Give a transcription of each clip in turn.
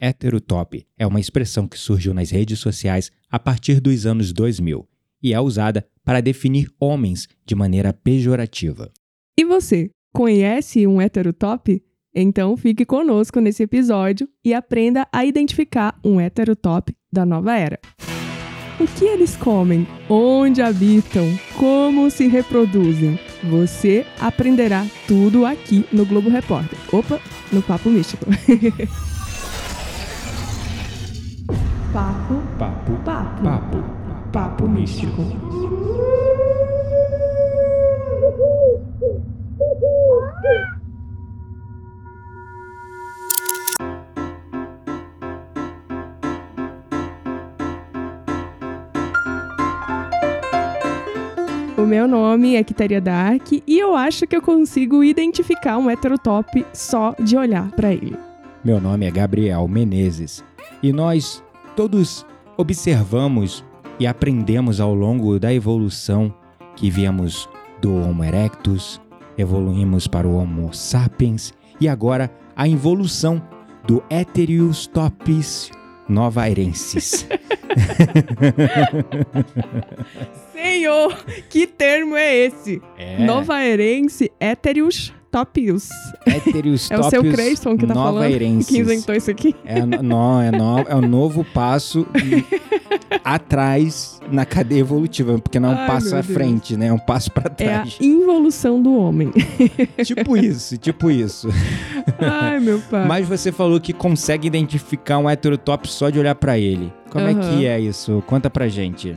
Heterotop é uma expressão que surgiu nas redes sociais a partir dos anos 2000 e é usada para definir homens de maneira pejorativa. E você, conhece um heterotop? Então fique conosco nesse episódio e aprenda a identificar um heterotop da nova era. O que eles comem? Onde habitam? Como se reproduzem? Você aprenderá tudo aqui no Globo Repórter. Opa, no Papo Místico. papo, Papo, papo, papo, papo místico. O meu nome é Kitaria Dark e eu acho que eu consigo identificar um heterotop só de olhar pra ele. Meu nome é Gabriel Menezes e nós todos observamos e aprendemos ao longo da evolução que viemos do Homo erectus, evoluímos para o Homo sapiens e agora a evolução do Heterius topis novairensis. Senhor, que termo é esse? É, Novaerense Heterius Topius. Heterius É o seu Creyson que tá falando, novairensis. que inventou isso aqui. É, no- é, no, é um novo passo atrás na cadeia evolutiva, porque não é um Ai, passo à Deus. frente, né? É um passo pra É a trás. involução do homem. tipo isso, tipo isso. Ai, meu pai. Mas você falou que consegue identificar um heterotop só de olhar pra ele. Como é Aham. que é isso? Conta pra gente.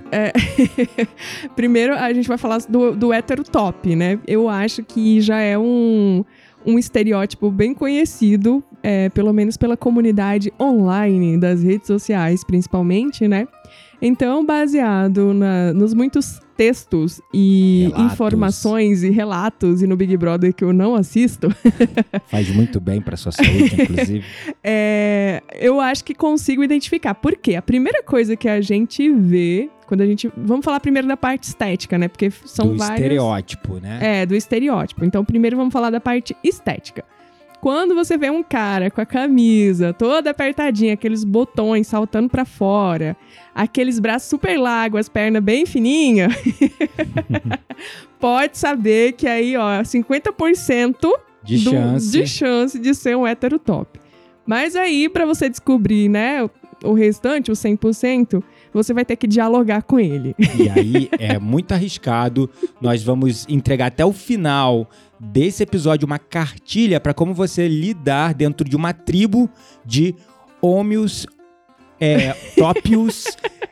Primeiro, a gente vai falar do, do heterotop, né? Eu acho que já é um, um estereótipo bem conhecido, é, pelo menos pela comunidade online das redes sociais, principalmente, né? Então, baseado na- nos muitos textos e Relatos. informações e relatos, e no Big Brother que eu não assisto, Faz muito bem pra sua saúde, inclusive. é, eu acho que consigo identificar. Por quê? A primeira coisa que a gente vê, quando a gente. Vamos falar primeiro da parte estética, né? Porque são do vários. estereótipo, né? É, do estereótipo. Então, primeiro vamos falar da parte estética. Quando você vê um cara com a camisa toda apertadinha, aqueles botões saltando pra fora, aqueles braços super largos, as pernas bem fininhas, pode saber que aí, ó, 50% De do- chance. de chance de ser um hétero top. Mas aí, pra você descobrir, né, o- o restante, os 100%, você vai ter que dialogar com ele. E aí é muito arriscado. Nós vamos entregar até o final desse episódio uma cartilha para como você lidar dentro de uma tribo de homios é, tópios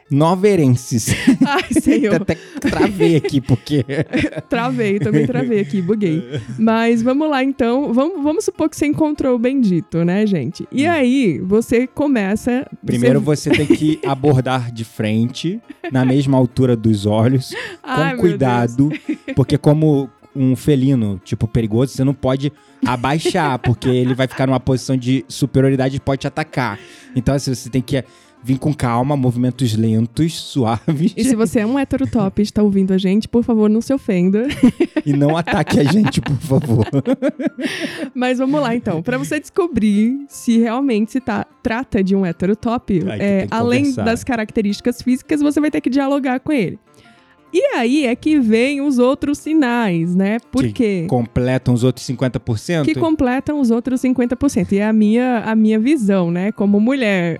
noverenses. Ai, senhor. Até travei aqui, porque. Travei, também travei aqui, buguei. Mas vamos lá então. Vamos, vamos supor que você encontrou o bendito, né, gente? E aí, você começa. Primeiro você... você tem que abordar de frente, na mesma altura dos olhos, Ai, com cuidado, porque como um felino, tipo, perigoso, você não pode abaixar, porque ele vai ficar numa posição de superioridade e pode te atacar. Então, assim, você tem que vir com calma, movimentos lentos, suaves, E se você é um hétero top e está ouvindo a gente, por favor, não se ofenda. e não ataque a gente, por favor. Mas vamos lá então. Pra você descobrir se realmente se tá, trata de um hétero top, é, além das características físicas, você vai ter que dialogar com ele. E aí é que vem os outros sinais, né? Por Que quê? Completam os outros 50%? que completam os outros 50%. E é a minha, a minha visão, né, como mulher.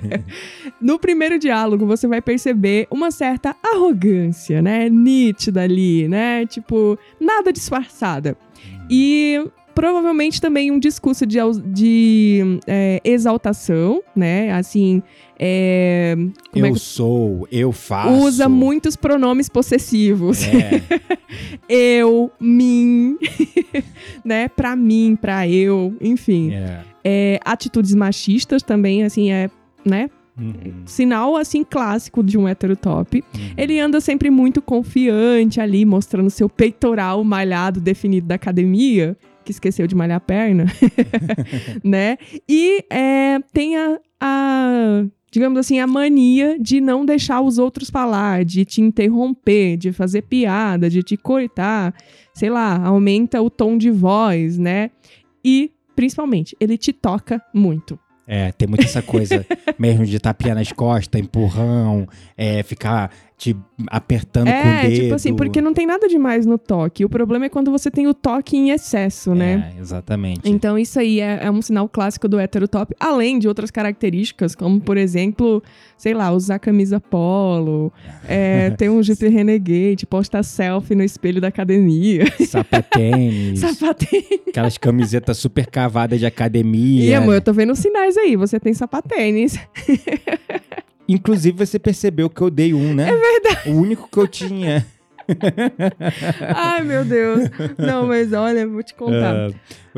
no primeiro diálogo, você vai perceber uma certa arrogância, né, nítida ali, né, tipo, nada disfarçada. E provavelmente também um discurso de, de é, exaltação, né, assim, é, como é Eu que sou, eu faço. usa muitos pronomes possessivos É, eu, mim, né? Pra mim, pra eu, enfim. é. É, atitudes machistas também, assim, é, né? Uhum, Sinal, assim, clássico de um hétero top. uhum. Ele anda sempre muito confiante ali, mostrando seu peitoral malhado definido da academia, que esqueceu de malhar a perna, né? E é, tem a, a, digamos assim, a mania de não deixar os outros falar, de te interromper, de fazer piada, de te cortar, sei lá, aumenta o tom de voz, né? E, principalmente, ele te toca muito. É, tem muito essa coisa mesmo de tapinha nas costas, empurrão, é, ficar te apertando é, com o dedo. tipo assim, porque não tem nada demais no toque. O problema é quando você tem o toque em excesso, né? É, exatamente. Então isso aí é, é um sinal clássico do heterotop, além de outras características, como por exemplo, sei lá, usar camisa polo, é, ter um Jeep Renegade, postar selfie no espelho da academia. Sapatênis. Sapatênis. Aquelas camisetas super cavadas de academia. E amor, eu tô vendo sinais aí, você tem sapatênis. Inclusive, você percebeu que eu dei um, né? É verdade. O único que eu tinha. Ai, meu Deus. Não, mas olha, vou te contar. Uh,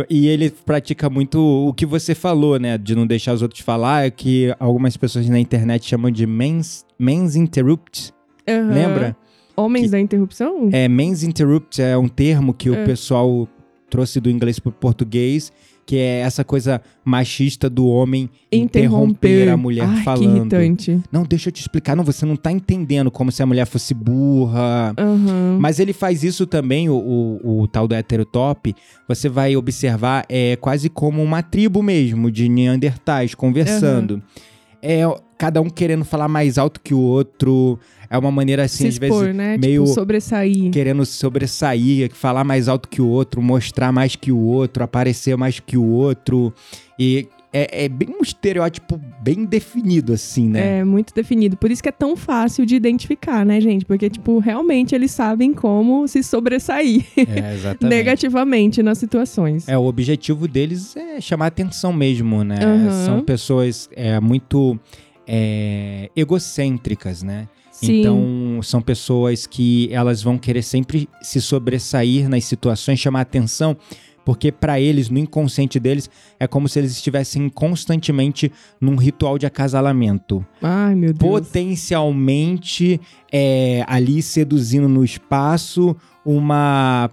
e ele pratica muito o que você falou, né? De não deixar os outros falar, é que algumas pessoas na internet chamam de men's, men's interrupt. Uhum. Lembra? Homens Que- da interrupção? É, men's interrupt é um termo que É. o pessoal trouxe do inglês para o português, que é essa coisa machista do homem interromper, a mulher Ai, Que falando. irritante. Não, deixa eu te explicar. Não, você não tá entendendo como se a mulher fosse burra. Aham. Mas ele faz isso também, o, o, o tal do heterotop. Você vai observar, é quase como uma tribo mesmo, de neandertais conversando. É cada um querendo falar mais alto que o outro. É uma maneira assim, Se às expor, vezes, né? meio Tipo, sobressair. querendo sobressair, falar mais alto que o outro, mostrar mais que o outro, aparecer mais que o outro. E é, é bem um estereótipo bem definido, assim, né? É muito definido. Por isso que é tão fácil de identificar, né, gente? Porque, tipo, realmente eles sabem como se sobressair É, negativamente nas situações. É, o objetivo deles é chamar atenção mesmo, né? Aham. São pessoas é, muito é, egocêntricas, né? Sim. Então, são pessoas que elas vão querer sempre se sobressair nas situações, chamar atenção, porque para eles, no inconsciente deles, é como se eles estivessem constantemente num ritual de acasalamento. Ai, meu Deus. Potencialmente é, ali seduzindo no espaço uma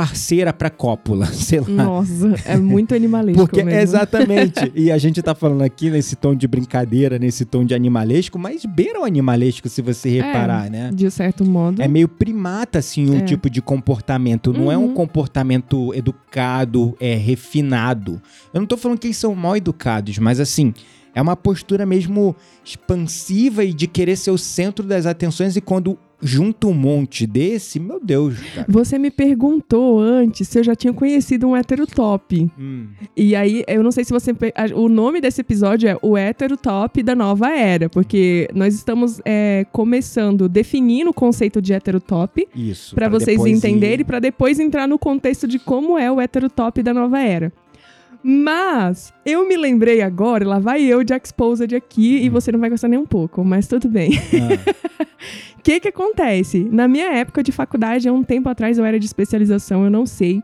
parceira pra cópula, sei lá. Nossa, é muito animalesco Porque mesmo. exatamente. e a gente tá falando aqui nesse tom de brincadeira, nesse tom de animalesco, mas beira o animalesco se você reparar, né? De certo modo. É meio primata, assim, um É. tipo de comportamento. Não é um Uhum. comportamento educado, é refinado. Eu não tô falando que eles são mal educados, mas assim, é uma postura mesmo expansiva e de querer ser o centro das atenções. E quando junta um monte desse, meu Deus, cara. Você me perguntou antes se eu já tinha conhecido um hétero top. Hum, E aí, eu não sei se você. O nome desse episódio é O Hétero Top da Nova Era, porque nós estamos é, começando, definindo o conceito de hétero top, isso. para vocês depois ir- entenderem, para depois entrar no contexto de como é o hétero top da Nova Era. Mas eu me lembrei agora, lá vai eu de Exposed aqui, e você não vai gostar nem um pouco, mas tudo bem. Ah, O que que acontece? Na minha época de faculdade, há um tempo atrás, eu era de especialização, eu não sei.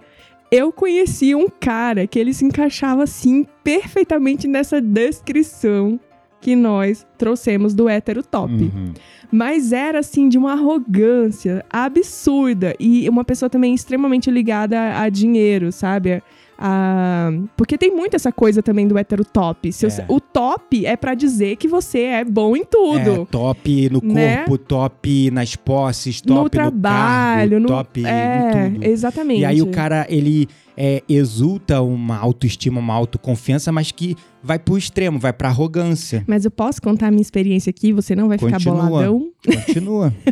Eu conheci um cara que ele se encaixava assim perfeitamente nessa descrição que nós trouxemos do hétero top. uhum. Mas era assim de uma arrogância absurda e uma pessoa também extremamente ligada a, a dinheiro, sabe? A- Porque tem muito essa coisa também do hétero top. É. O top é pra dizer que você é bom em tudo. É, top no Né? corpo, top nas posses, top no trabalho, cargo, no top é, em tudo. exatamente. E aí o cara, ele é, exulta uma autoestima, uma autoconfiança, mas que vai pro extremo, vai pra arrogância. Mas eu posso contar a minha experiência aqui, você não vai ficar Continua. boladão? Continua.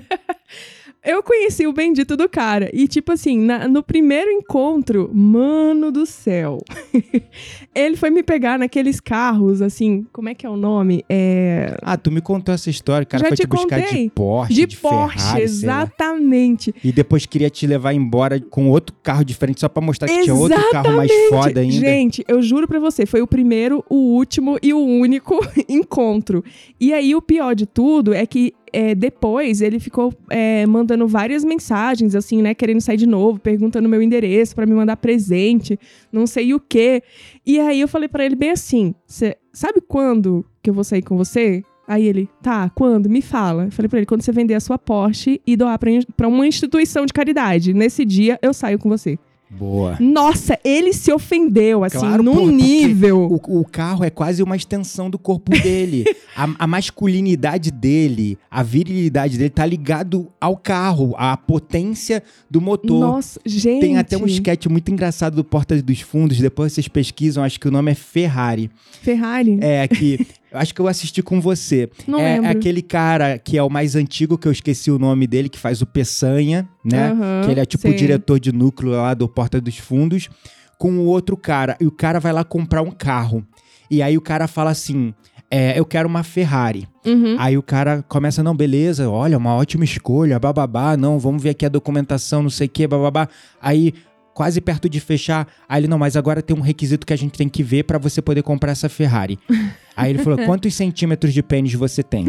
Eu conheci o bendito do cara. E, tipo assim, na- no primeiro encontro, mano do céu. ele foi me pegar naqueles carros, assim, como é que é o nome? É. ah, tu me contou essa história, o cara Já foi te te buscar contei. de Porsche, De, de, Porsche, Ferrari, exatamente. E depois queria te levar embora com outro carro diferente só pra mostrar que tinha outro carro mais foda ainda. Gente, eu juro pra você, foi o primeiro, o último e o único encontro. E aí, o pior de tudo é que é, depois ele ficou é, mandando várias mensagens, assim, né? Querendo sair de novo, perguntando meu endereço pra me mandar presente, não sei o quê. E aí eu falei pra ele bem assim: "Cê sabe quando que eu vou sair com você? Aí ele, tá, quando? Me fala. Eu falei pra ele, quando você vender a sua Porsche e doar pra, pra uma instituição de caridade. Nesse dia eu saio com você. Boa. Nossa, ele se ofendeu, assim, Claro, num porque nível. O, o carro é quase uma extensão do corpo dele. a, a masculinidade dele, a virilidade dele tá ligado ao carro, à potência do motor. Nossa, gente. Tem até um sketch muito engraçado do Porta dos Fundos, depois vocês pesquisam, acho que o nome é Ferrari. Ferrari. É, que eu acho que eu assisti com você. Não é, lembro. aquele cara que é o mais antigo, que eu esqueci o nome dele, que faz o Peçanha, né? Aham, que ele é tipo sei. o diretor de núcleo lá do Porta dos Fundos, com o outro cara. E o cara vai lá comprar um carro. E aí o cara fala assim: é, eu quero uma Ferrari. Uhum. Aí o cara começa, não, beleza, olha, uma ótima escolha, bababá, não, vamos ver aqui a documentação, não sei o que, bababá. Aí, quase perto de fechar, aí ele, não, mas agora tem um requisito que a gente tem que ver pra você poder comprar essa Ferrari. aí ele falou, quantos centímetros de pênis você tem?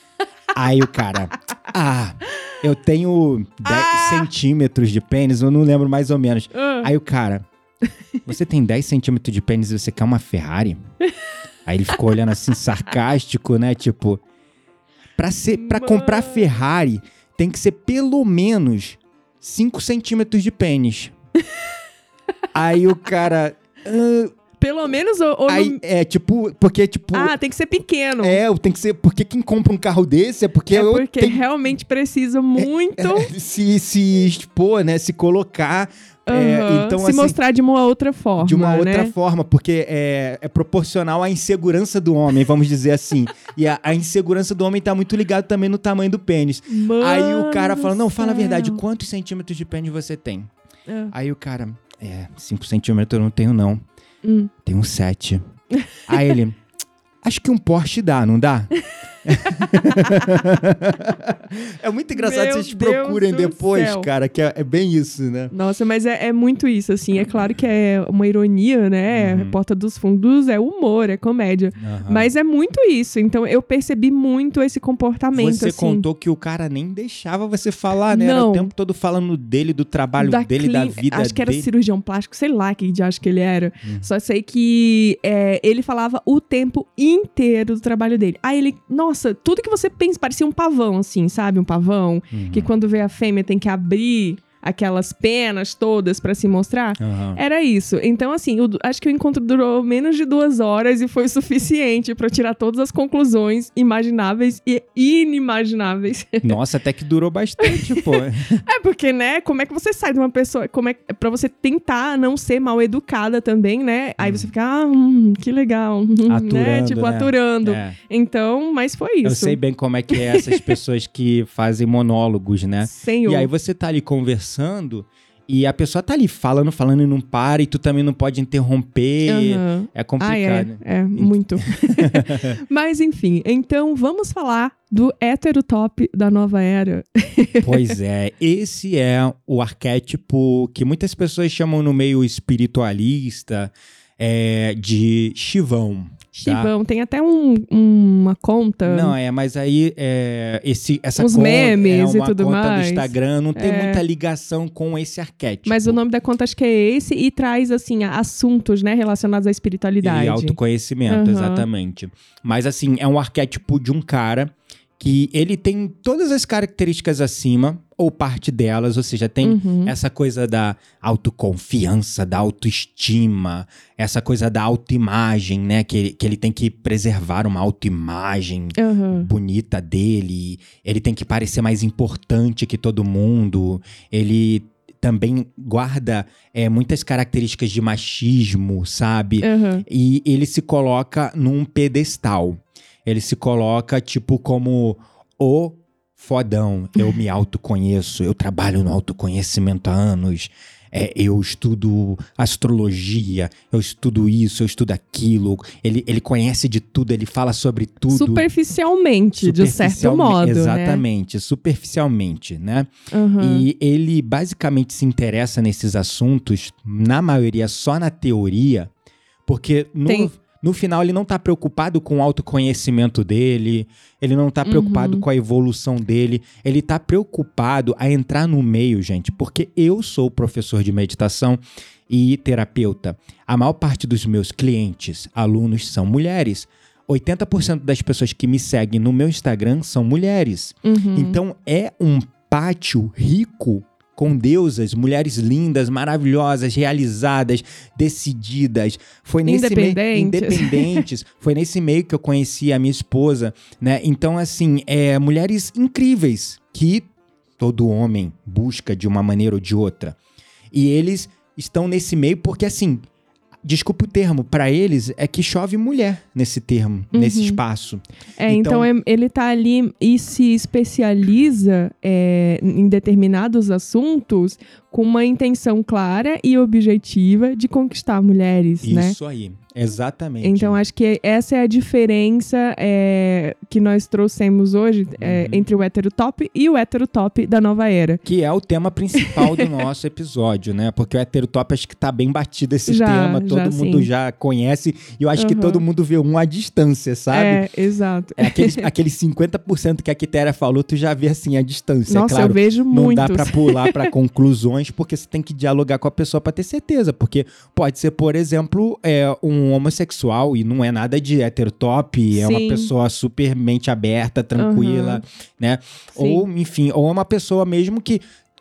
aí o cara, ah, eu tenho 10 centímetros de pênis, eu não lembro mais ou menos. Ah. Aí o cara, você tem 10 centímetros de pênis e você quer uma Ferrari? Aí ele ficou olhando assim, sarcástico, né? Tipo, pra, ser, pra comprar. Ferrari, tem que ser pelo menos 5 centímetros de pênis. Aí o cara. "Ah", Pelo menos. Ou, ou aí no- é tipo, porque tipo. Ah, tem que ser pequeno. é, tem que ser. Porque quem compra um carro desse é porque, É eu porque realmente precisa muito. é, se, se expor, né? Se colocar. é, aham, então, se assim, mostrar de uma outra forma. de uma outra né? forma, porque é, é proporcional à insegurança do homem, vamos dizer assim. e a, a insegurança do homem tá muito ligado também no tamanho do pênis. Aí o cara Mano fala: Não, fala a verdade, quantos centímetros de pênis você tem? Ah, Aí o cara, é, 5 centímetros eu não tenho, não. hum. Tenho 7. Aí ele, acho que um Porsche dá, não dá? é muito engraçado Meu vocês Deus procurem depois, céu. cara, que é, é bem isso, né? Nossa, mas é, é muito isso, assim. É claro que é uma ironia, né? Uhum. Porta dos Fundos é humor, é comédia. Aham. Mas é muito isso. Então eu percebi muito esse comportamento, Você assim. contou que o cara nem deixava você falar, né? Era Não. o tempo todo falando dele, do trabalho da dele, da clín- vida Acho que era dele. cirurgião plástico, sei lá que de acho que ele era. Hum. Só sei que é, ele falava o tempo inteiro do trabalho dele. Aí ele, nossa, tudo que você pensa parecia um pavão, assim, sabe? Um pavão. Uhum. Que quando vê a fêmea tem que abrir aquelas penas todas pra se mostrar. Aham. Era isso. Então, assim, o- acho que o encontro durou menos de duas horas e foi o suficiente pra tirar todas as conclusões imagináveis e inimagináveis. Nossa, até que durou bastante, pô. É porque, né? Como é que você sai de uma pessoa. Como é para você tentar não ser mal educada também, né? Aí você fica, ah, hum, que legal. né? Aturando, Tipo, né? aturando. É. Então, mas foi isso. Eu sei bem como é que é essas pessoas que fazem monólogos, né? Senhor. E aí você tá ali conversando e a pessoa tá ali falando, falando e não para, e tu também não pode interromper. Aham. É Ah, complicado. é, é, muito. Mas enfim, então vamos falar do hétero top da nova era. Pois é, esse é o arquétipo que muitas pessoas chamam no meio espiritualista é, de chivão. tá? Chivão, tem até um- uma conta. Não, é, mas aí é, esse, essa Uns conta memes é e uma tudo conta do mais. Instagram, não tem É. muita ligação com esse arquétipo. Mas o nome da conta acho que é esse e traz, assim, assuntos, né, relacionados à espiritualidade. E autoconhecimento, Aham. exatamente. Mas assim, é um arquétipo de um cara que ele tem todas as características acima, ou parte delas, ou seja, tem Uhum. essa coisa da autoconfiança, da autoestima, essa coisa da autoimagem, né? Que ele, que ele tem que preservar uma autoimagem Aham. bonita dele, ele tem que parecer mais importante que todo mundo, ele também guarda é, muitas características de machismo, sabe? Aham. E ele se coloca num pedestal. Ele se coloca, tipo, como o fodão. Eu me autoconheço, eu trabalho no autoconhecimento há anos. É, eu estudo astrologia, eu estudo isso, eu estudo aquilo. Ele, ele conhece de tudo, ele fala sobre tudo. Superficialmente, de certo modo, né? Exatamente, superficialmente, né? Aham. E ele basicamente se interessa nesses assuntos, na maioria só na teoria, porque no, Tem- no final ele não tá preocupado com o autoconhecimento dele, ele não tá preocupado Uhum. com a evolução dele, ele tá preocupado a entrar no meio, gente, porque eu sou professor de meditação e terapeuta. A maior parte dos meus clientes, alunos, são mulheres. 80% das pessoas que me seguem no meu Instagram são mulheres. Uhum. Então é um pátio rico com deusas, mulheres lindas, maravilhosas, realizadas, decididas. Foi nesse meio Independentes. independentes. Foi nesse meio que eu conheci a minha esposa, né? Então assim, é mulheres incríveis que todo homem busca de uma maneira ou de outra. E eles estão nesse meio porque assim, desculpa o termo, pra eles é que chove mulher nesse termo, nesse Uhum. espaço. É, então, Então- é- ele tá ali e se especializa é, em determinados assuntos com uma intenção clara e objetiva de conquistar mulheres, né? Isso aí, exatamente. Então, acho que essa é a diferença é, que nós trouxemos hoje é, Uhum. entre o hétero top e o hétero top da nova era. Que é o tema principal do nosso episódio, né? Porque o heterotop acho que tá bem batido esse Já, tema, todo já mundo sim. já conhece. E eu acho que Aham. todo mundo vê um à distância, sabe? É, exato. É aqueles, aqueles 50% que a Quitéria falou, tu já vê assim a distância. Nossa, é claro, eu vejo não muitos. dá pra pular pra conclusões, porque você tem que dialogar com a pessoa pra ter certeza. Porque pode ser, por exemplo, é, um homossexual e não é nada de heterotop, é uma Sim. pessoa super mente aberta, tranquila, Aham. né? Sim. Ou, enfim, ou é uma pessoa mesmo que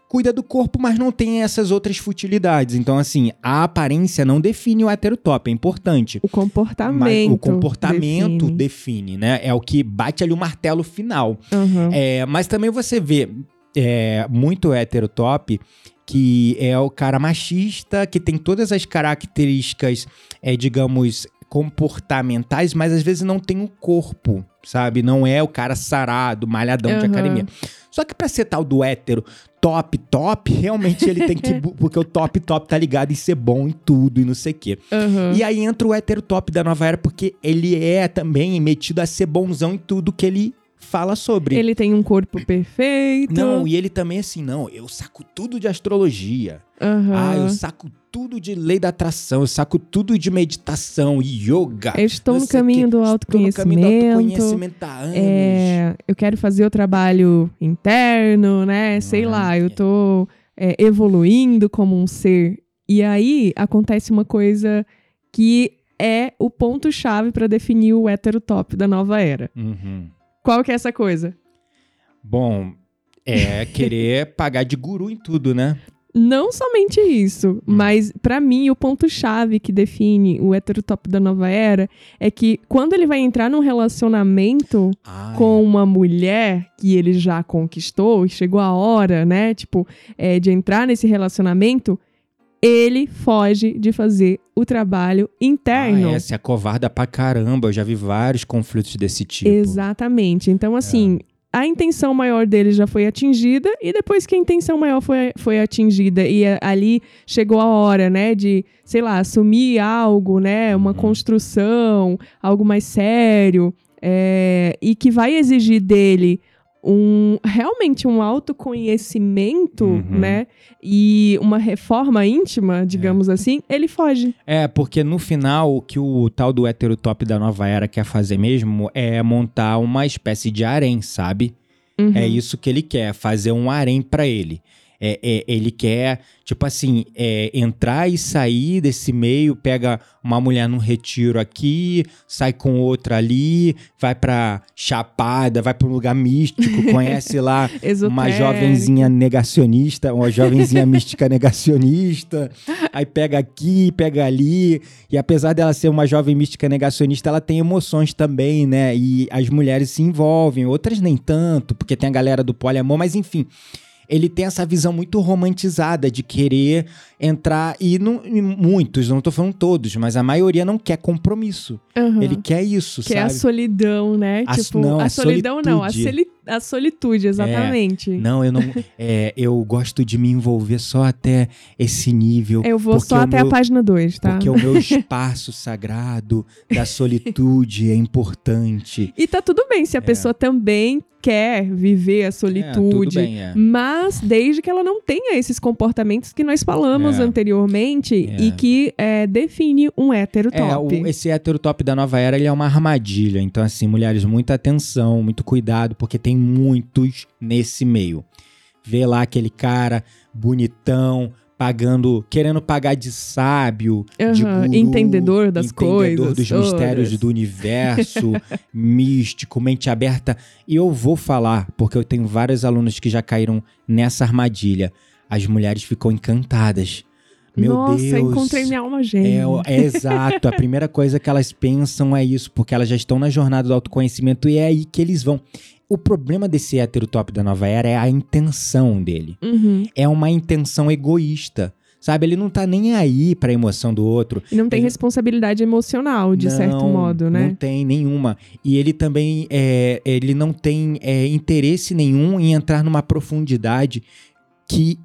cuida do corpo, mas não tem essas outras futilidades. Então, assim, a aparência não define o heterotop, é importante. O comportamento. Mas o comportamento define. define. né? É o que bate ali o martelo final. Aham. É, mas também você vê é, muito heterotop que é o cara machista, que tem todas as características, é, digamos, comportamentais, mas às vezes não tem o corpo, sabe? Não é o cara sarado, malhadão de Aham. academia. Só que pra ser tal do hétero top, top, realmente ele tem que... Porque o top, top tá ligado em ser bom em tudo e não sei o quê. Aham. E aí entra o hétero top da nova era, porque ele é também metido a ser bonzão em tudo que ele fala sobre. Ele tem um corpo perfeito. Não, e ele também assim, não, eu saco tudo de astrologia. Aham. Ah, eu saco tudo de lei da atração, eu saco tudo de meditação e yoga. Eu estou no caminho do Estou no autoconhecimento. caminho do autoconhecimento há anos. É, eu quero fazer o trabalho interno, né? Sei Ah, lá, eu é. tô é, evoluindo como um ser. E aí acontece uma coisa que é o ponto-chave para definir o hétero top da nova era. Uhum. Qual que é essa coisa? Bom, é querer pagar de guru em tudo, né? Não somente isso, mas pra mim o ponto-chave que define o hétero top da nova era é que quando ele vai entrar num relacionamento Ah, com uma mulher que ele já conquistou e chegou a hora, né, tipo, é, de entrar nesse relacionamento, ele foge de fazer o trabalho interno. Ah, essa é covarda pra caramba. Eu já vi vários conflitos desse tipo. Exatamente. Então, assim, a intenção maior dele já foi atingida, e depois que a intenção maior foi, foi atingida e a- ali chegou a hora, né, de, sei lá, assumir algo, né, uma Uhum. construção, algo mais sério, é, e que vai exigir dele um realmente um autoconhecimento, Uhum. né, e uma reforma íntima, digamos assim, ele foge. É, porque no final, o que o tal do heterotop da nova era quer fazer mesmo é montar uma espécie de harém, sabe? Uhum. É isso que ele quer, fazer um harém pra ele. É, é, ele quer, tipo assim, é, entrar e sair desse meio, pega uma mulher num retiro aqui, sai com outra ali, vai pra Chapada, vai pra um lugar místico, conhece lá uma jovenzinha negacionista, uma jovenzinha mística negacionista, aí pega aqui, pega ali, e apesar dela ser uma jovem mística negacionista, ela tem emoções também, né? E as mulheres se envolvem, outras nem tanto, porque tem a galera do poliamor, mas enfim. Ele tem essa visão muito romantizada de querer entrar, e, não, e muitos, não tô falando todos, mas a maioria não quer compromisso. Uhum. Ele quer isso, Que é a sabe? solidão, né? A- tipo, não, a a solidão não, a, solitude. A solitude, exatamente. Não, eu não. é, eu gosto de me envolver só até esse nível. Eu vou só até meu- a página 2, tá? Porque o meu espaço sagrado da solitude é importante. E tá tudo bem se a pessoa também quer viver a É, solitude. tudo bem, é. Mas desde que ela não tenha esses comportamentos que nós falamos É. anteriormente É. e que é, define um hétero É, top. o, esse heterotop da nova era, ele é uma armadilha. Então, assim, mulheres, muita atenção, muito cuidado, porque tem muitos nesse meio. Vê lá aquele cara bonitão, pagando, querendo pagar de sábio, de Aham, guru, entendedor das entendedor coisas dos todas. mistérios do universo, místico, mente aberta. E eu vou falar, porque eu tenho vários alunos que já caíram nessa armadilha. as mulheres ficam encantadas. Meu Nossa, Deus. encontrei minha alma gêmea. É, é exato. A primeira coisa que elas pensam é isso, porque elas já estão na jornada do autoconhecimento e é aí que eles vão. O problema desse hétero top da nova era é a intenção dele. Uhum. É uma intenção egoísta. Sabe, ele não tá nem aí pra emoção do outro. E não tem Ele- responsabilidade emocional, de certo Não, modo, né? Não tem nenhuma. E ele também é, ele não tem é, interesse nenhum em entrar numa profundidade que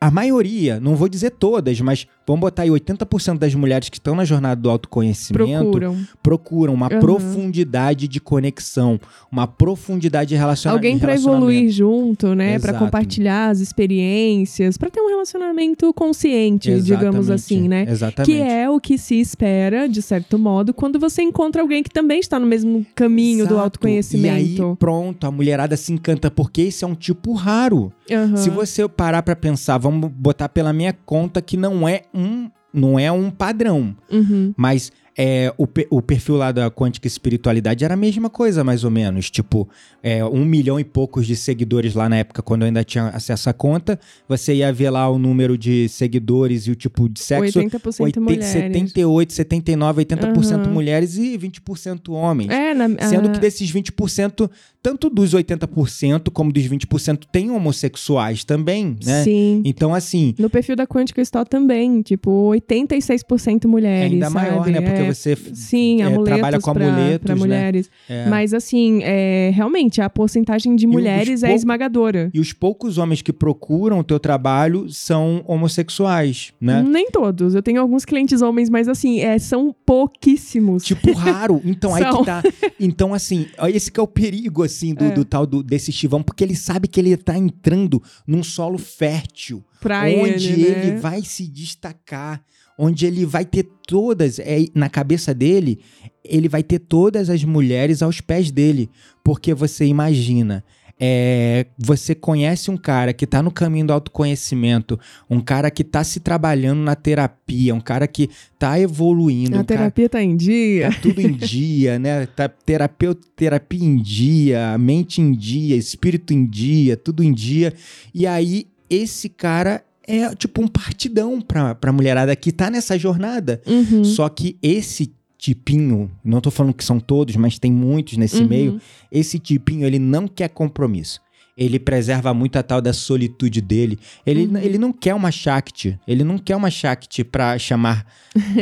a maioria, não vou dizer todas, mas vamos botar aí 80% das mulheres que estão na jornada do autoconhecimento Procuram. procuram uma Aham. profundidade de conexão, uma profundidade de relaciona Alguém relacionamento. evoluir junto, né? Exato. compartilhar as experiências, pra ter um relacionamento consciente, digamos Exatamente, assim, né? Exatamente. Que é o que se espera, de certo modo, quando você encontra alguém que também está no mesmo caminho do Exato. autoconhecimento. E aí, pronto, a mulherada se encanta, porque esse é um tipo raro. Aham. Se você parar pra pensar, vamos botar pela minha conta que não é um, não é um padrão, Uhum. mas é, o, o perfil lá da Quântica Espiritualidade era a mesma coisa, mais ou menos. Tipo, é, um milhão e poucos de seguidores lá na época, quando eu ainda tinha acesso à conta. Você ia ver lá o número de seguidores e o tipo de sexo. 80% 80, mulheres. 78, 79, 80% Aham. mulheres e 20% homens. É, na, Sendo que desses 20%, tanto dos 80% como dos 20% tem homossexuais também, né? Sim. Então, assim, No perfil da Quântica Style também, tipo, 86% é mulheres, ainda maior, sabe? né? Porque É, você Sim, é, trabalha com pra, amuletos, pra né? mulheres. É. Mas assim, é, realmente, a porcentagem de mulheres é esmagadora. E os poucos homens que procuram o teu trabalho são homossexuais, né? Nem todos. Eu tenho alguns clientes homens, mas assim, é, são pouquíssimos. Tipo, raro. Então, aí que tá. Então, assim, esse que é o perigo, assim, do, É. do tal do, desse estivão, porque ele sabe que ele tá entrando num solo fértil. pra onde ele, ele, né? vai se destacar, onde ele vai ter todas, é, na cabeça dele, ele vai ter todas as mulheres aos pés dele, porque você imagina, é, você conhece um cara que tá no caminho do autoconhecimento, um cara que tá se trabalhando na terapia, um cara que tá evoluindo, A um terapia tá em dia. tá tudo em dia, né? Tá terapeuta, terapia em dia, mente em dia, espírito em dia, tudo em dia. E aí, esse cara é tipo um partidão pra, pra mulherada que tá nessa jornada. Uhum. Só que esse tipinho, não tô falando que são todos, mas tem muitos nesse Uhum. meio, esse tipinho, ele não quer compromisso. Ele preserva muito a tal da solitude dele. Ele, Uhum. ele não quer uma Shakti. Ele não quer uma Shakti pra chamar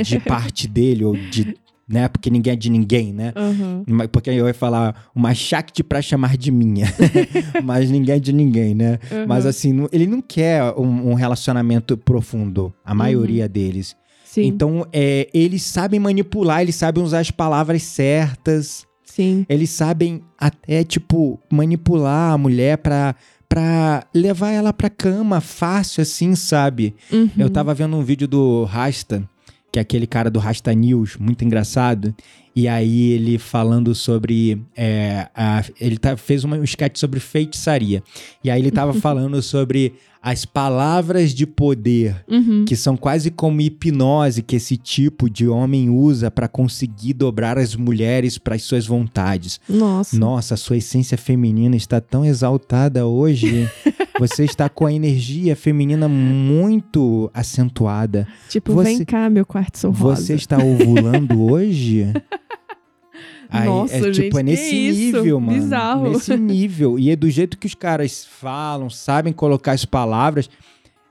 de parte dele ou de. Né? Porque ninguém é de ninguém, né? Mas- Porque eu ia falar uma Shakti pra chamar de minha. Mas ninguém é de ninguém, né? Aham. Mas assim, ele não quer um, um relacionamento profundo. A maioria deles. Sim, Então, é, eles sabem manipular, eles sabem usar as palavras certas. sim. Eles sabem até, tipo, manipular a mulher pra, pra levar ela pra cama fácil, assim, sabe? Uhum. Eu tava vendo um vídeo do Rasta, que é aquele cara do Rasta News, muito engraçado. E aí ele falando sobre. é, a- ele tá, fez uma, um sketch sobre feitiçaria. E aí ele tava falando sobre as palavras de poder Uhum. que são quase como hipnose que esse tipo de homem usa pra conseguir dobrar as mulheres para as suas vontades. Nossa. Nossa, a sua essência feminina está tão exaltada hoje. Você está com a energia feminina muito acentuada. Tipo, Você- vem cá, meu quartzo rosa. Você está ovulando hoje? Aí, Nossa, é, tipo, gente, é nesse que isso? nível, mano. Bizarro. Nesse nível. E é do jeito que os caras falam, sabem colocar as palavras.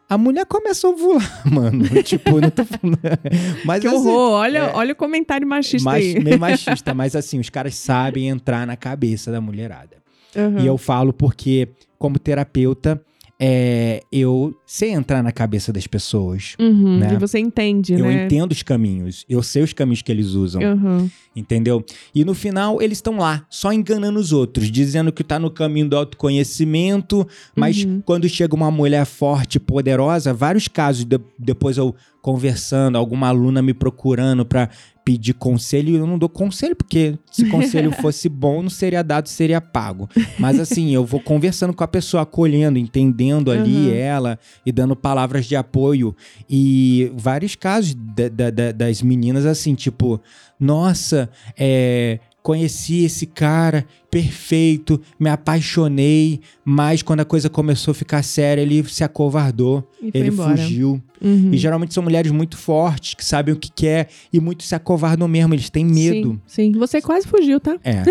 A mulher começa a ovular, mano. tipo, não tô falando. Mas Que assim, horror. Olha, é- olha o comentário machista mach- aí. meio machista, mas assim, os caras sabem entrar na cabeça da mulherada. Aham. E eu falo porque, como terapeuta, é, eu sei entrar na cabeça das pessoas. Uhum, né? E você entende, Eu né? entendo os caminhos. Eu sei os caminhos que eles usam. Aham. Entendeu? E no final, eles estão lá, só enganando os outros, dizendo que tá no caminho do autoconhecimento, mas Uhum. quando chega uma mulher forte, poderosa, vários casos, de- depois eu conversando, alguma aluna me procurando pra pedir conselho, e eu não dou conselho, porque se conselho fosse bom, não seria dado, seria pago. Mas assim, eu vou conversando com a pessoa, acolhendo, entendendo ali Uhum. ela e dando palavras de apoio. E vários casos da- da- da- das meninas, assim, tipo, nossa, é, conheci esse cara perfeito, me apaixonei, mas quando a coisa começou a ficar séria, ele se acovardou, ele embora. fugiu. Uhum. E geralmente são mulheres muito fortes, que sabem o que quer, e muitos se acovardam mesmo, eles têm medo. Sim, sim. Você quase fugiu, tá? É.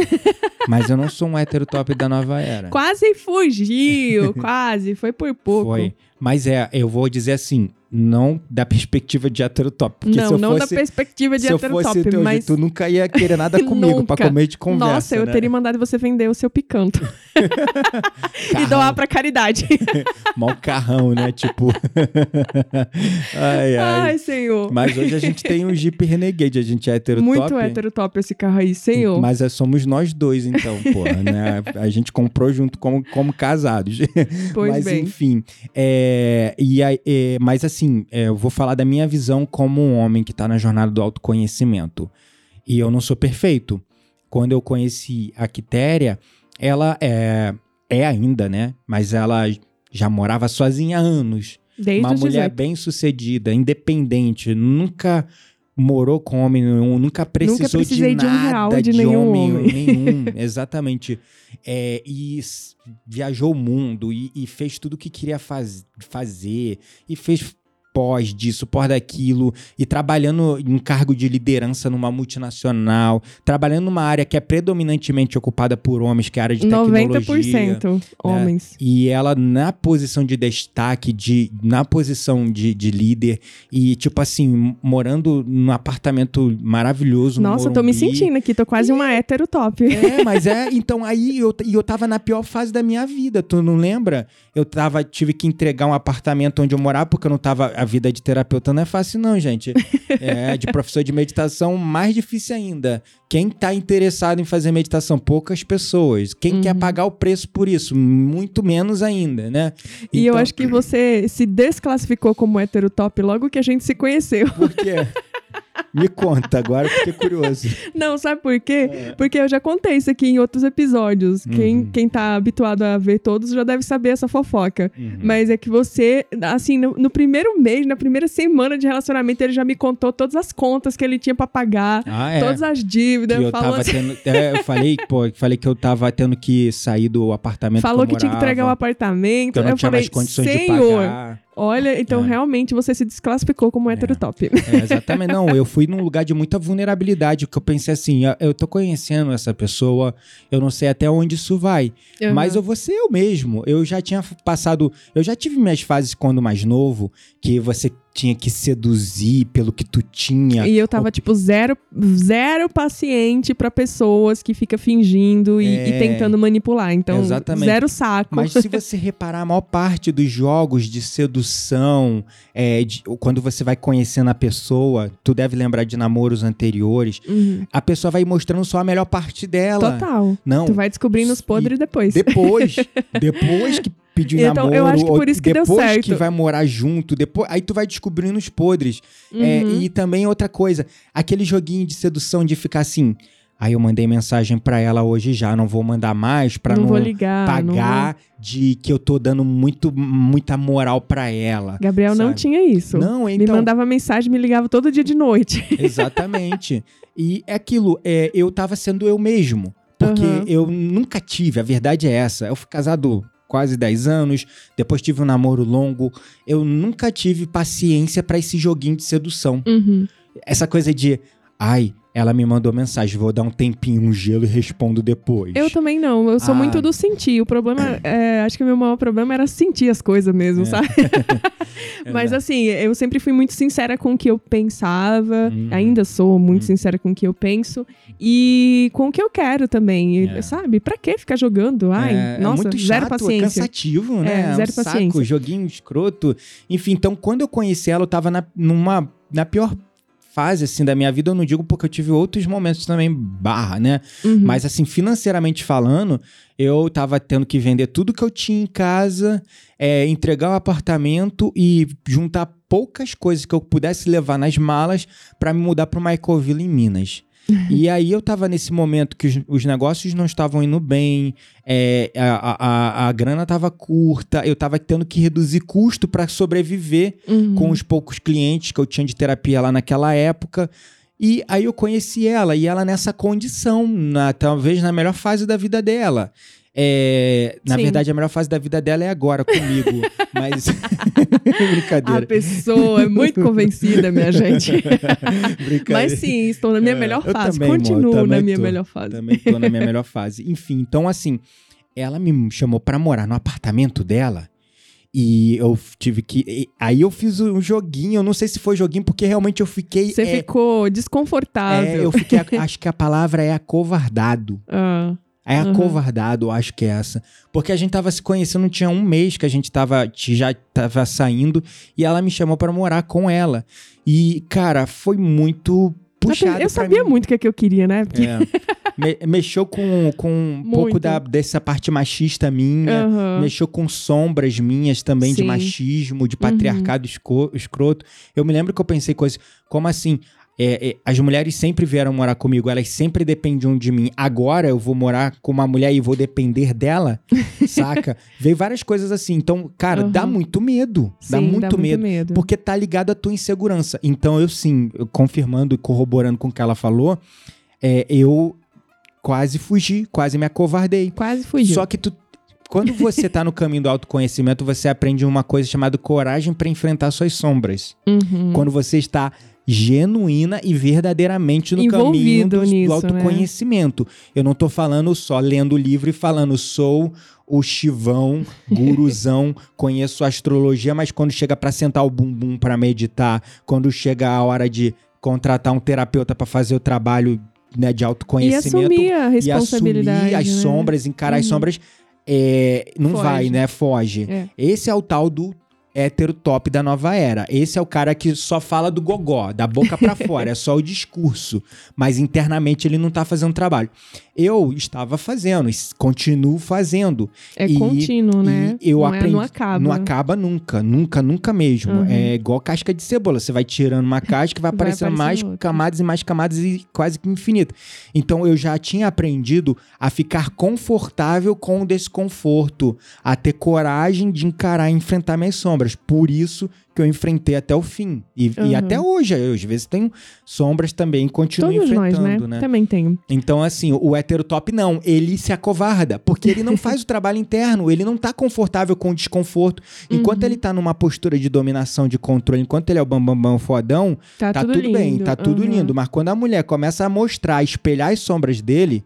Mas eu não sou um hétero top da nova era. Quase fugiu, quase. Foi por pouco. Foi. Mas é, eu vou dizer assim, não da perspectiva de hétero top. Porque se não, eu não fosse, da perspectiva de se eu hétero fosse top, teu mas... tu nunca ia querer nada comigo pra comer de conversa. Nossa, eu né? teria mandado você vender o seu picanto e doar pra caridade. Mal carrão, né? Tipo. ai, ai. Ai, senhor. Mas hoje a gente tem um Jeep Renegade, a gente é hétero Muito top. hétero top esse carro aí, senhor. Mas é, somos nós dois, então, porra, né? A gente comprou junto como, como casados. Pois mas bem. enfim, é, e aí, é, mas assim, é, eu vou falar da minha visão como um homem que tá na jornada do autoconhecimento. E eu não sou perfeito. Quando eu conheci a Quitéria, ela é, é ainda, né? Mas ela já morava sozinha há anos. Desde Uma mulher 18. bem sucedida, independente, nunca morou com homem nenhum, nunca precisou precisei de de um nada real de nenhum homem. nenhum, exatamente. É, e viajou o mundo e, e fez tudo o que queria faz- fazer e fez pós disso, pós daquilo e trabalhando em cargo de liderança numa multinacional, trabalhando numa área que é predominantemente ocupada por homens, que é a área de tecnologia. 90% homens. E ela na posição de destaque, de, na posição de, de líder, e tipo assim, morando num apartamento maravilhoso. no Nossa, eu tô me sentindo aqui, tô quase uma hétero top. É, mas é, então aí eu, e eu tava na pior fase da minha vida, tu não lembra? Eu tava, tive que entregar um apartamento onde eu morava, porque eu não tava, a vida de terapeuta não é fácil não, gente. É, de professor de meditação, mais difícil ainda. Quem tá interessado em fazer meditação? Poucas pessoas. Quem Uhum. quer pagar o preço por isso? Muito menos ainda, né? E eu Então- acho que você se desclassificou como hétero top logo que a gente se conheceu. Por quê? Me conta, agora fiquei curioso. Não, sabe por quê? É. Porque eu já contei isso aqui em outros episódios. Quem, Uhum. quem tá habituado a ver todos já deve saber essa fofoca. Uhum. Mas é que você, assim, no, no primeiro mês, na primeira semana de relacionamento, ele já me contou todas as contas que ele tinha pra pagar, Ah, é. todas as dívidas, que eu falou, tava assim- tendo, é, eu falei, pô, eu falei que eu tava tendo que sair do apartamento falou que, que tinha que entregar o morava, apartamento. que eu não eu tinha falei, mais condições de senhor, pagar. Olha, então É. realmente você se desclassificou como hétero top. É, exatamente, não, eu fui num lugar de muita vulnerabilidade, que eu pensei assim, eu- eu tô conhecendo essa pessoa, eu não sei até onde isso vai, mas eu vou ser eu mesmo. Eu já tinha passado, eu já tive minhas fases quando mais novo, que você tinha que seduzir pelo que tu tinha. E eu tava, tipo, zero, zero paciente pra pessoas que fica fingindo e, É. e tentando manipular. Então, Exatamente. zero saco. Mas se você reparar, a maior parte dos jogos de sedução, é, de- quando você vai conhecendo a pessoa, tu deve lembrar de namoros anteriores, Uhum. a pessoa vai mostrando só a melhor parte dela. Total. Não, Tu vai descobrindo os podres depois. depois. depois que Então, namoro, eu acho que por isso que deu depois certo. que vai morar junto, depois, aí tu vai descobrindo os podres. É, Uhum. e também outra coisa, aquele joguinho de sedução de ficar assim, aí eu mandei mensagem pra ela hoje já, não vou mandar mais pra não, não, ligar. não pagar de que eu tô dando muito, muita moral pra ela. Gabriel não sabe? tinha isso. Não, Me então. mandava mensagem, me ligava todo dia de noite. Exatamente. e é aquilo, é, eu tava sendo eu mesmo. Porque Aham. eu nunca tive, a verdade é essa. Eu fui casado quase 10 anos, depois tive um namoro longo. Eu nunca tive paciência pra esse joguinho de sedução. Uhum. Essa coisa de, ai, ela me mandou mensagem, vou dar um tempinho, um gelo e respondo depois. Eu também não. Eu sou Ah. muito do sentir. O problema, é, acho que o meu maior problema era sentir as coisas mesmo, É. sabe? Mas assim, eu sempre fui muito sincera com o que eu pensava. Uhum. Ainda sou muito Uhum. sincera com o que eu penso. E com o que eu quero também. É. Sabe? Pra que ficar jogando? Ai, é, é nossa, muito zero chato, é paciência. cansativo, né? É, zero um saco, paciência. joguinho escroto. Enfim, então quando eu conheci ela, eu tava na, numa, na pior fase, assim, da minha vida. Eu não digo porque eu tive outros momentos também barra, né? Uhum. Mas, assim, financeiramente falando, eu tava tendo que vender tudo que eu tinha em casa, é, entregar o apartamento e juntar poucas coisas que eu pudesse levar nas malas pra me mudar pro Michaelville, em Minas. E aí eu tava nesse momento que os, os negócios não estavam indo bem, é, a, a, a, grana tava curta, eu tava tendo que reduzir custo pra sobreviver Uhum. com os poucos clientes que eu tinha de terapia lá naquela época. E aí eu conheci ela, e ela nessa condição, na, talvez na melhor fase da vida dela. É, na Sim. verdade, a melhor fase da vida dela é agora comigo. mas. A Brincadeira. pessoa é muito convencida, minha gente. Mas sim, estou na minha É, melhor fase. também, Continuo na minha tô. melhor fase. Também tô na minha melhor fase. Enfim, então assim, ela me chamou pra morar no apartamento dela. E eu tive que. e- Aí eu fiz um joguinho, eu não sei se foi joguinho, porque realmente eu fiquei. Você é, ficou é, desconfortável. eu fiquei. Acho que a palavra é acovardado. Ah, É Uhum. acovardado, eu acho que é essa. Porque a gente tava se conhecendo, tinha um mês que a gente tava, já tava saindo, e ela me chamou pra morar com ela. E, cara, foi muito puxado. eu sabia muito o que, é que eu queria, né? Porque- É. Me- mexeu com, com um Muito. pouco da, dessa parte machista minha. Aham. Mexeu com sombras minhas também de Sim. machismo, de patriarcado esco- escroto. Eu me lembro que eu pensei coisas como assim. É, é, as mulheres sempre vieram morar comigo, elas sempre dependiam de mim. Agora eu vou morar com uma mulher e vou depender dela, saca? Veio várias coisas assim. Então, cara, dá Aham. muito medo. dá Sim, muito medo. Porque tá ligado à tua insegurança. Então, eu sim, eu confirmando e corroborando com o que ela falou, é, eu quase fugi, quase me acovardei. Quase fugiu. Só que tu. Quando você tá no caminho do autoconhecimento, você aprende uma coisa chamada coragem para enfrentar suas sombras. Uhum. Quando você está genuína e verdadeiramente no caminho Envolvido do, nisso, né? do autoconhecimento. Eu não tô falando só lendo o livro e falando sou o chivão, guruzão, conheço astrologia, mas quando chega pra sentar o bumbum pra meditar, quando chega a hora de contratar um terapeuta pra fazer o trabalho né, de E autoconhecimento assumir a e responsabilidade. assumir as né? sombras, encarar as Uhum. sombras, é, não Foge. vai, né? Foge. É. Esse é o tal do hétero top da nova era. Esse é o cara que só fala do gogó, da boca pra fora, é só o discurso, mas internamente ele não tá fazendo trabalho. Eu estava fazendo, continuo fazendo. É E- contínuo, né? E eu não, aprendi. É, não acaba. Não acaba nunca, nunca, nunca mesmo. Uhum. É igual casca de cebola. Você vai tirando uma casca e vai Vai aparecendo aparecendo mais outra. camadas e mais camadas e quase que infinito. Então eu já tinha aprendido a ficar confortável com o desconforto, a ter coragem de encarar e enfrentar minhas sombras. Por isso que eu enfrentei até o fim. E, e Uhum. até hoje, eu às vezes tenho sombras também, continuo Todos nós, enfrentando, né? né? Também tenho. Então, assim, o hétero top não, ele se acovarda, porque ele não faz o trabalho interno, ele não tá confortável com o desconforto. Enquanto Uhum. ele tá numa postura de dominação, de controle, enquanto ele é o bambambam bam, bam, fodão, Tá, tá tudo, tudo, bem, tá tudo Uhum. lindo. Mas quando a mulher começa a mostrar, a espelhar as sombras dele,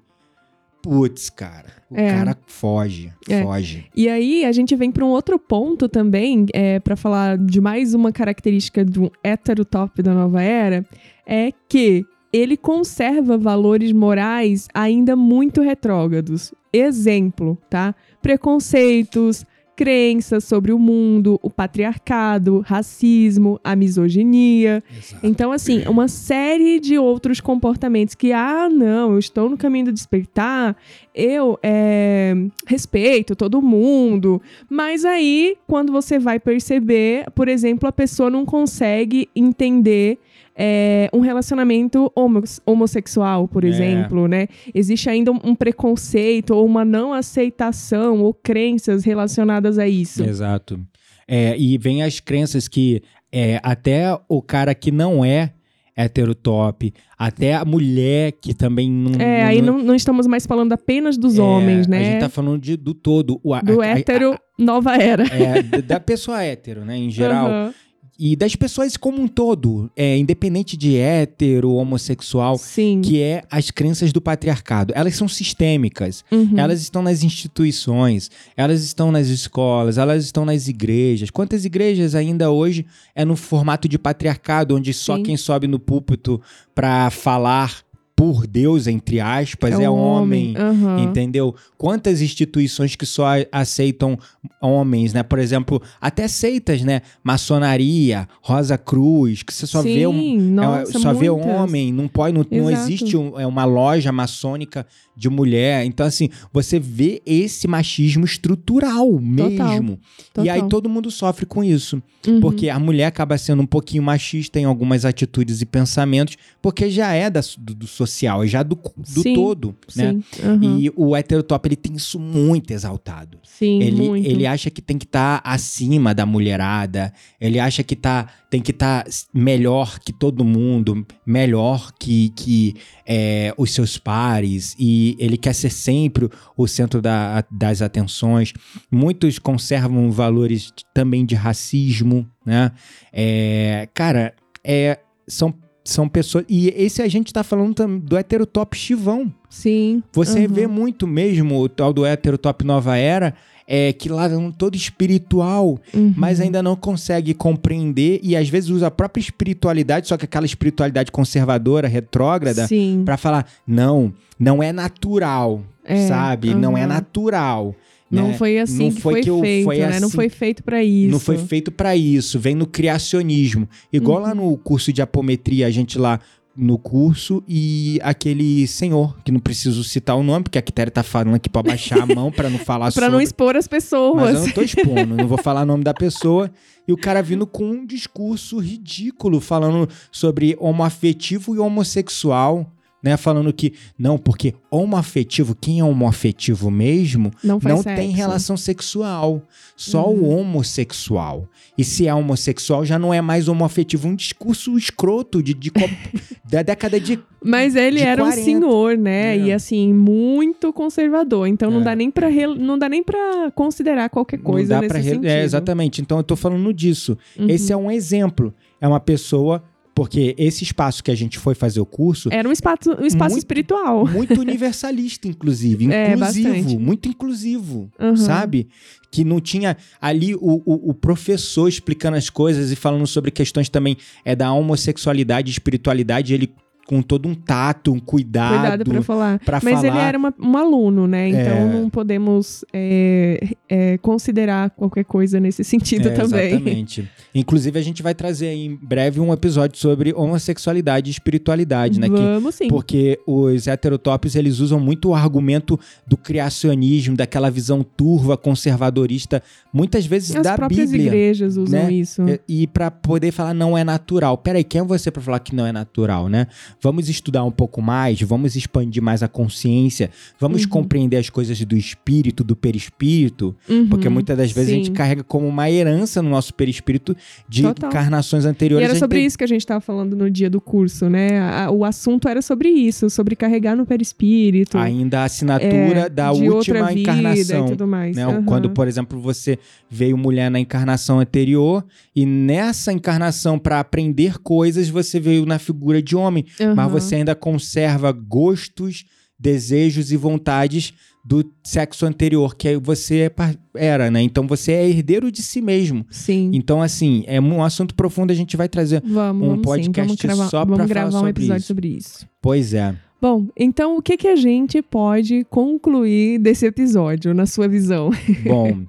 putz, cara, o É. cara foge, É. foge. E aí a gente vem para um outro ponto também, é, para falar de mais uma característica um hétero top da nova era, é que ele conserva valores morais ainda muito retrógrados. Exemplo, tá? Preconceitos, crenças sobre o mundo, o patriarcado, racismo, a misoginia. Então, assim, uma série de outros comportamentos que, ah, não, eu estou no caminho do despertar, eu é, respeito todo mundo. Mas aí, quando você vai perceber, por exemplo, a pessoa não consegue entender. É, um relacionamento homo- homossexual, por É. exemplo, né? Existe ainda um, preconceito ou uma não aceitação ou crenças relacionadas a isso. Exato. É, e vem as crenças que é, até o cara que não é hétero top, até a mulher que também não. É, aí não, não estamos mais falando apenas dos homens, É, né? A gente tá falando de, do todo. O, a- Do a- a- hétero nova era. é, da- pessoa hétero, né, em geral. Aham. E das pessoas como um todo, é, independente de hétero, homossexual, Sim. que é as crenças do patriarcado. Elas são sistêmicas. Uhum. Elas estão nas instituições, elas estão nas escolas, elas estão nas igrejas. Quantas igrejas ainda hoje é no formato de patriarcado, onde só Sim. quem sobe no púlpito para falar por Deus, entre aspas, é, o homem. Aham. Entendeu? Quantas instituições que só aceitam homens, né? Por exemplo, até seitas, né? Maçonaria, Rosa Cruz, que você só Sim, vê um, nossa, é, só vê homem, não pode, não, não existe um- é uma loja maçônica de mulher. Então, assim, você vê esse machismo estrutural mesmo. E aí Total. todo mundo sofre com isso. Uhum. Porque a mulher acaba sendo um pouquinho machista em algumas atitudes e pensamentos, porque já é da- do, do social, é já do, do Sim, todo, né? Sim, aham. E o heterotop, ele tem isso muito exaltado. Sim, Ele, muito. ele acha que tem que estar tá acima da mulherada, ele acha que tá, tem que estar tá melhor que todo mundo, melhor que, que é, os seus pares, e ele quer ser sempre o centro da, das atenções. Muitos conservam valores também de racismo, né? É, cara, é, são são pessoas. E esse a gente tá falando do heterotop chivão. Sim. Você uhum. vê muito mesmo o tal do heterotop nova era. É, que lá é um todo espiritual, uhum. mas ainda não consegue compreender e às vezes usa a própria espiritualidade, só que aquela espiritualidade conservadora, retrógrada, para falar: não, não é natural, é, sabe? Uhum. Não é natural. Não né? foi assim não que foi, que feito, foi né? Assim, não foi feito para isso. Não foi feito para isso. Vem no criacionismo. Igual uhum. lá no curso de apometria, a gente lá no curso e aquele senhor, que não preciso citar o nome, porque a Quitéria tá falando aqui para baixar a mão para não falar sobre. Para não expor as pessoas. Mas eu não tô expondo, não vou falar o nome da pessoa. E o cara vindo com um discurso ridículo, falando sobre homoafetivo e homossexual né? Falando que, não, porque homoafetivo, quem é homoafetivo mesmo, não, não tem relação sexual. Só uhum. o homossexual. E se é homossexual, já não é mais homoafetivo. Um discurso escroto de, de da década de. Mas ele era 40. um senhor, né? É. E assim, muito conservador. Então não é. dá nem pra não dá nem para considerar qualquer coisa não dá nesse sentido. É, exatamente. Então eu tô falando disso. Uhum. Esse é um exemplo. É uma pessoa porque esse espaço que a gente foi fazer o curso. Era um espaço, um espaço muito, espiritual. Muito universalista, inclusive. É, inclusivo. É, muito inclusivo. Uhum. Sabe? Que não tinha ali o, o, o, professor explicando as coisas e falando sobre questões também é da homossexualidade e espiritualidade. Ele com todo um tato, um cuidado. Cuidado para falar. Pra Mas falar. ele era uma, um aluno, né? Então é... não podemos é, é, considerar qualquer coisa nesse sentido é, também. Exatamente. Inclusive, a gente vai trazer em breve um episódio sobre homossexualidade e espiritualidade, né? Vamos que, sim. Porque os heterotópicos, eles usam muito o argumento do criacionismo, daquela visão turva, conservadorista, muitas vezes As da Bíblia. As próprias igrejas usam né? isso. E, e para poder falar não é natural. Peraí, quem é você para falar que não é natural, né? Vamos estudar um pouco mais, vamos expandir mais a consciência, vamos uhum. compreender as coisas do espírito, do perispírito, uhum, porque muitas das vezes sim. a gente carrega como uma herança no nosso perispírito de Total. encarnações anteriores. E era sobre tem... isso que a gente estava falando no dia do curso, né? O assunto era sobre isso, sobre carregar no perispírito. Ainda a assinatura é, da última encarnação. E tudo mais. Né? Uhum. Quando, por exemplo, você veio mulher na encarnação anterior e nessa encarnação, para aprender coisas, você veio na figura de homem. Uhum. Mas você ainda conserva gostos, desejos e vontades do sexo anterior, que você era, né? Então você é herdeiro de si mesmo. Sim. Então, assim, é um assunto profundo, a gente vai trazer vamos, um vamos podcast sim. Vamos só para falar gravar um episódio isso. sobre isso. Pois é. Bom, então o que, que a gente pode concluir desse episódio, na sua visão? Bom,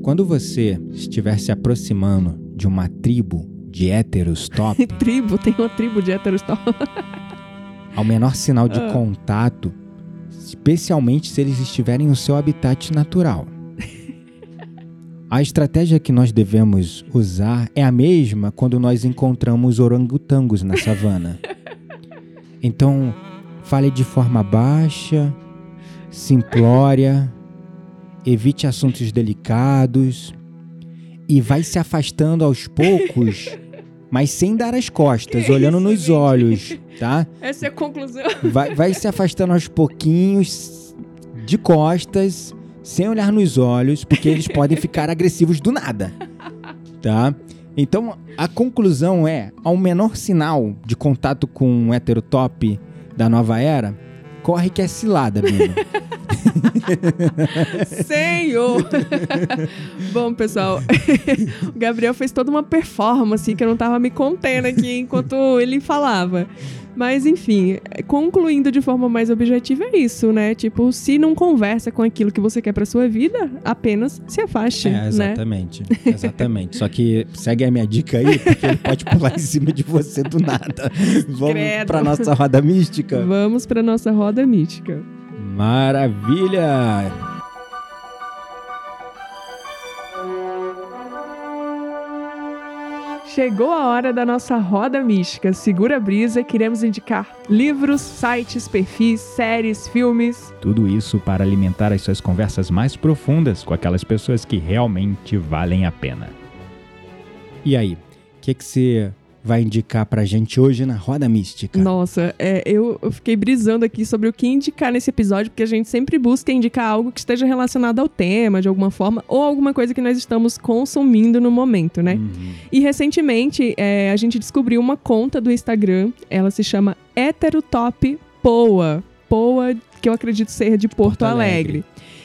quando você estiver se aproximando de uma tribo de héteros top. tribo, tem uma tribo de héteros top. ao menor sinal de ah. contato, especialmente se eles estiverem no seu habitat natural. A estratégia que nós devemos usar é a mesma quando nós encontramos orangotangos na savana. Então, fale de forma baixa, simplória, evite assuntos delicados e vai se afastando aos poucos mas sem dar as costas, olhando isso, nos gente? olhos, tá? Essa é a conclusão. Vai, vai se afastando aos pouquinhos, de costas, sem olhar nos olhos, porque eles podem ficar agressivos do nada, tá? Então, a conclusão é, ao menor sinal de contato com um heterotop da nova era, corre que é cilada, Bino. Senhor! Bom, pessoal, o Gabriel fez toda uma performance que eu não tava me contendo aqui enquanto ele falava. Mas, enfim, concluindo de forma mais objetiva, é isso, né? Tipo, se não conversa com aquilo que você quer pra sua vida, apenas se afaste. É, né? exatamente. Né? Exatamente. Só que segue a minha dica aí, porque ele pode pular em cima de você do nada. Vamos Credo. pra nossa roda mística? Vamos pra nossa roda mística. Maravilha! Chegou a hora da nossa roda mística. Segura a brisa queremos indicar livros, sites, perfis, séries, filmes. Tudo isso para alimentar as suas conversas mais profundas com aquelas pessoas que realmente valem a pena. E aí, o que, que você vai indicar pra gente hoje na Roda Mística? Nossa, é, eu, eu fiquei brisando aqui sobre o que indicar nesse episódio, porque a gente sempre busca indicar algo que esteja relacionado ao tema, de alguma forma, ou alguma coisa que nós estamos consumindo no momento, né? Uhum. E recentemente é, a gente descobriu uma conta do Instagram, ela se chama Heterotop Poa. Poa, que eu acredito ser de Porto, Porto Alegre. Alegre.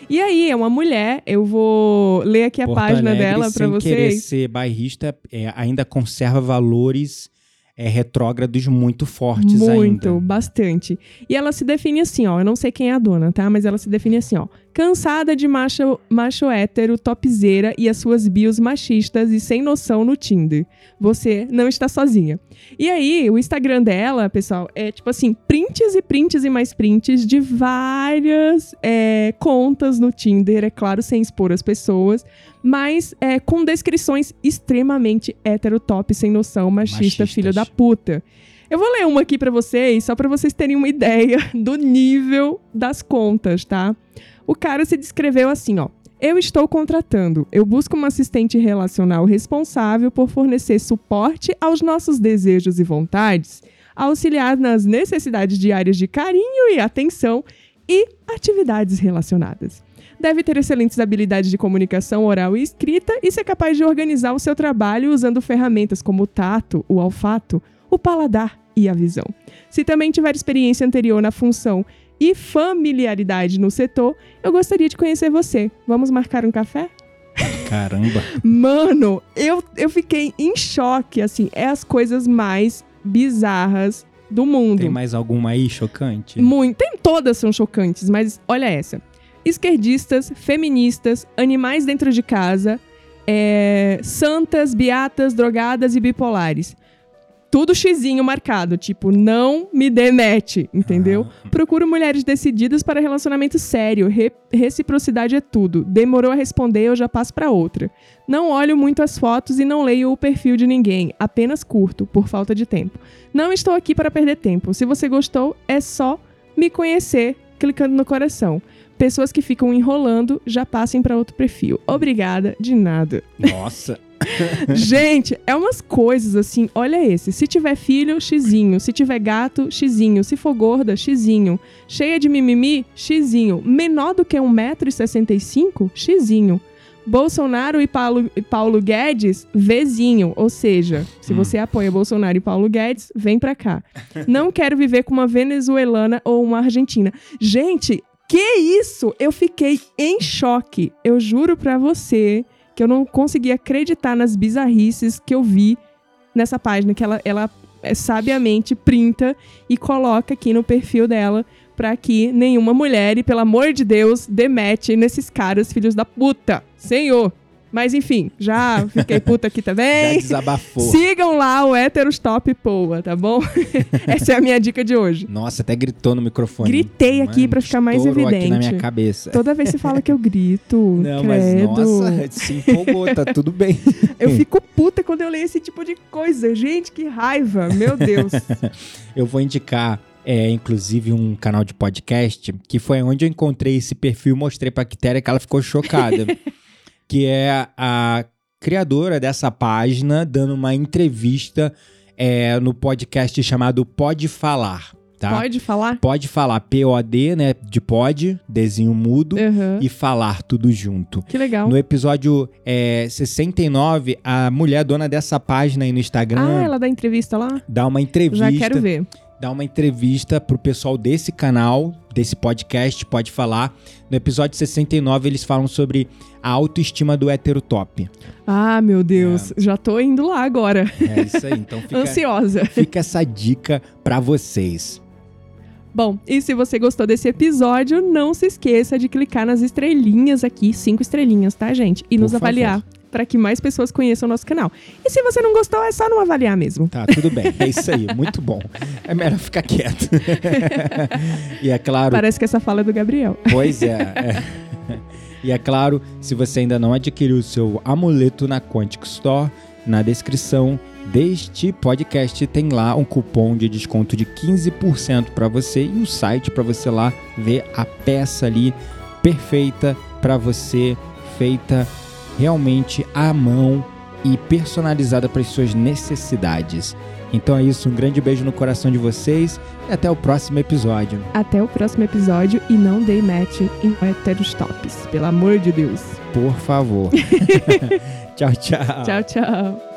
E aí, é uma mulher, eu vou ler aqui a Porto página Alegre, dela pra sem querer vocês. ser bairrista, é, ainda conserva valores é, retrógrados muito fortes Muito, ainda. bastante. E ela se define assim, ó. Eu não sei quem é a dona, tá? Mas ela se define assim, ó. Cansada de macho, macho hétero, topzeira e as suas bios machistas e sem noção no Tinder. Você não está sozinha. E aí, o Instagram dela, pessoal, é tipo assim, prints e prints e mais prints de várias é, contas no Tinder, é claro, sem expor as pessoas, mas é, com descrições extremamente heterotop, sem noção, machista, Machistas. filho da puta. Eu vou ler uma aqui pra vocês, só pra vocês terem uma ideia do nível das contas, tá? O cara se descreveu assim, ó. Eu estou contratando. Eu busco uma assistente relacional responsável por fornecer suporte aos nossos desejos e vontades, auxiliar nas necessidades diárias de carinho e atenção e atividades relacionadas. Deve ter excelentes habilidades de comunicação oral e escrita e ser capaz de organizar o seu trabalho usando ferramentas como o tato, o olfato, o paladar e a visão. Se também tiver experiência anterior na função e familiaridade no setor, eu gostaria de conhecer você. Vamos marcar um café? Caramba. Mano, eu, eu fiquei em choque, assim, é as coisas mais bizarras do mundo. Tem mais alguma aí chocante? Muito. Tem todas são chocantes, mas olha essa. Esquerdistas, feministas, animais dentro de casa, é, santas, beatas, drogadas e bipolares. Tudo xizinho marcado, tipo, não me demete, entendeu? Ah. Procuro mulheres decididas para relacionamento sério. Re- reciprocidade é tudo. Demorou a responder, eu já passo para outra. Não olho muito as fotos e não leio o perfil de ninguém. Apenas curto, por falta de tempo. Não estou aqui para perder tempo. Se você gostou, é só me conhecer clicando no coração. Pessoas que ficam enrolando já passem para outro perfil. Obrigada, de nada. Nossa. Gente, é umas coisas assim. Olha esse. Se tiver filho, xizinho. Se tiver gato, xizinho. Se for gorda, xizinho. Cheia de mimimi, xizinho. Menor do que 1,65m, xizinho. Bolsonaro e Paulo, e Paulo Guedes, Vzinho. Ou seja, se Hum. você apoia Bolsonaro e Paulo Guedes, vem pra cá. Não quero viver com uma venezuelana ou uma argentina. Gente, que isso? Eu fiquei em choque. Eu juro pra você que eu não consegui acreditar nas bizarrices que eu vi nessa página que ela, ela é, sabiamente printa e coloca aqui no perfil dela pra que nenhuma mulher, e pelo amor de Deus, demete nesses caras, filhos da puta. Senhor. Mas enfim, já fiquei puta aqui Já também. desabafou. Sigam lá o Heterostop Poa, tá bom? Essa é a minha dica de hoje. Nossa, até gritou no microfone. Gritei aqui Mano, pra ficar mais estourou aqui na evidente. minha cabeça. Toda vez você fala que eu grito. Não, mas credo. nossa, se empolgou, tá tudo bem. Eu fico puta quando eu leio esse tipo de coisa. Gente, que raiva. Meu Deus. Eu vou indicar, é, inclusive, um canal de podcast, que foi onde eu encontrei esse perfil e mostrei pra Quitéria que ela ficou chocada. Que é a criadora dessa página dando uma entrevista é, no podcast chamado Pode Falar, tá? Pode falar? Pode falar, P-O-D, né? De pode, desenho mudo, Aham. e falar tudo junto. Que legal. No episódio é, 69, a mulher dona dessa página aí no Instagram Ah, ela dá entrevista lá? dá uma entrevista. Já quero ver. Dá uma entrevista pro pessoal desse canal, desse podcast, pode falar. No episódio 69, eles falam sobre a autoestima do heterotop. Ah, meu Deus. Já tô indo lá agora. É isso aí. Então fica, Ansiosa. fica essa dica pra vocês. Bom, e se você gostou desse episódio, não se esqueça de clicar nas estrelinhas aqui, cinco estrelinhas, tá, gente? E Por nos avaliar, para que mais pessoas conheçam o nosso canal. E se você não gostou, é só não avaliar mesmo. Tá, tudo bem. É isso aí. Muito bom. É melhor ficar quieto. e é claro, Parece que essa fala é do Gabriel. Pois é. é. E é claro, se você ainda não adquiriu o seu amuleto na Quantic Store, na descrição deste podcast tem lá um cupom de desconto de 15% para você e o site para você lá ver a peça ali perfeita para você, feita realmente à mão e personalizada para as suas necessidades. Então é isso, um grande beijo no coração de vocês e até o próximo episódio. Até o próximo episódio e não dei match em héteros tops, pelo amor de Deus. Por favor. tchau, tchau. Tchau, tchau.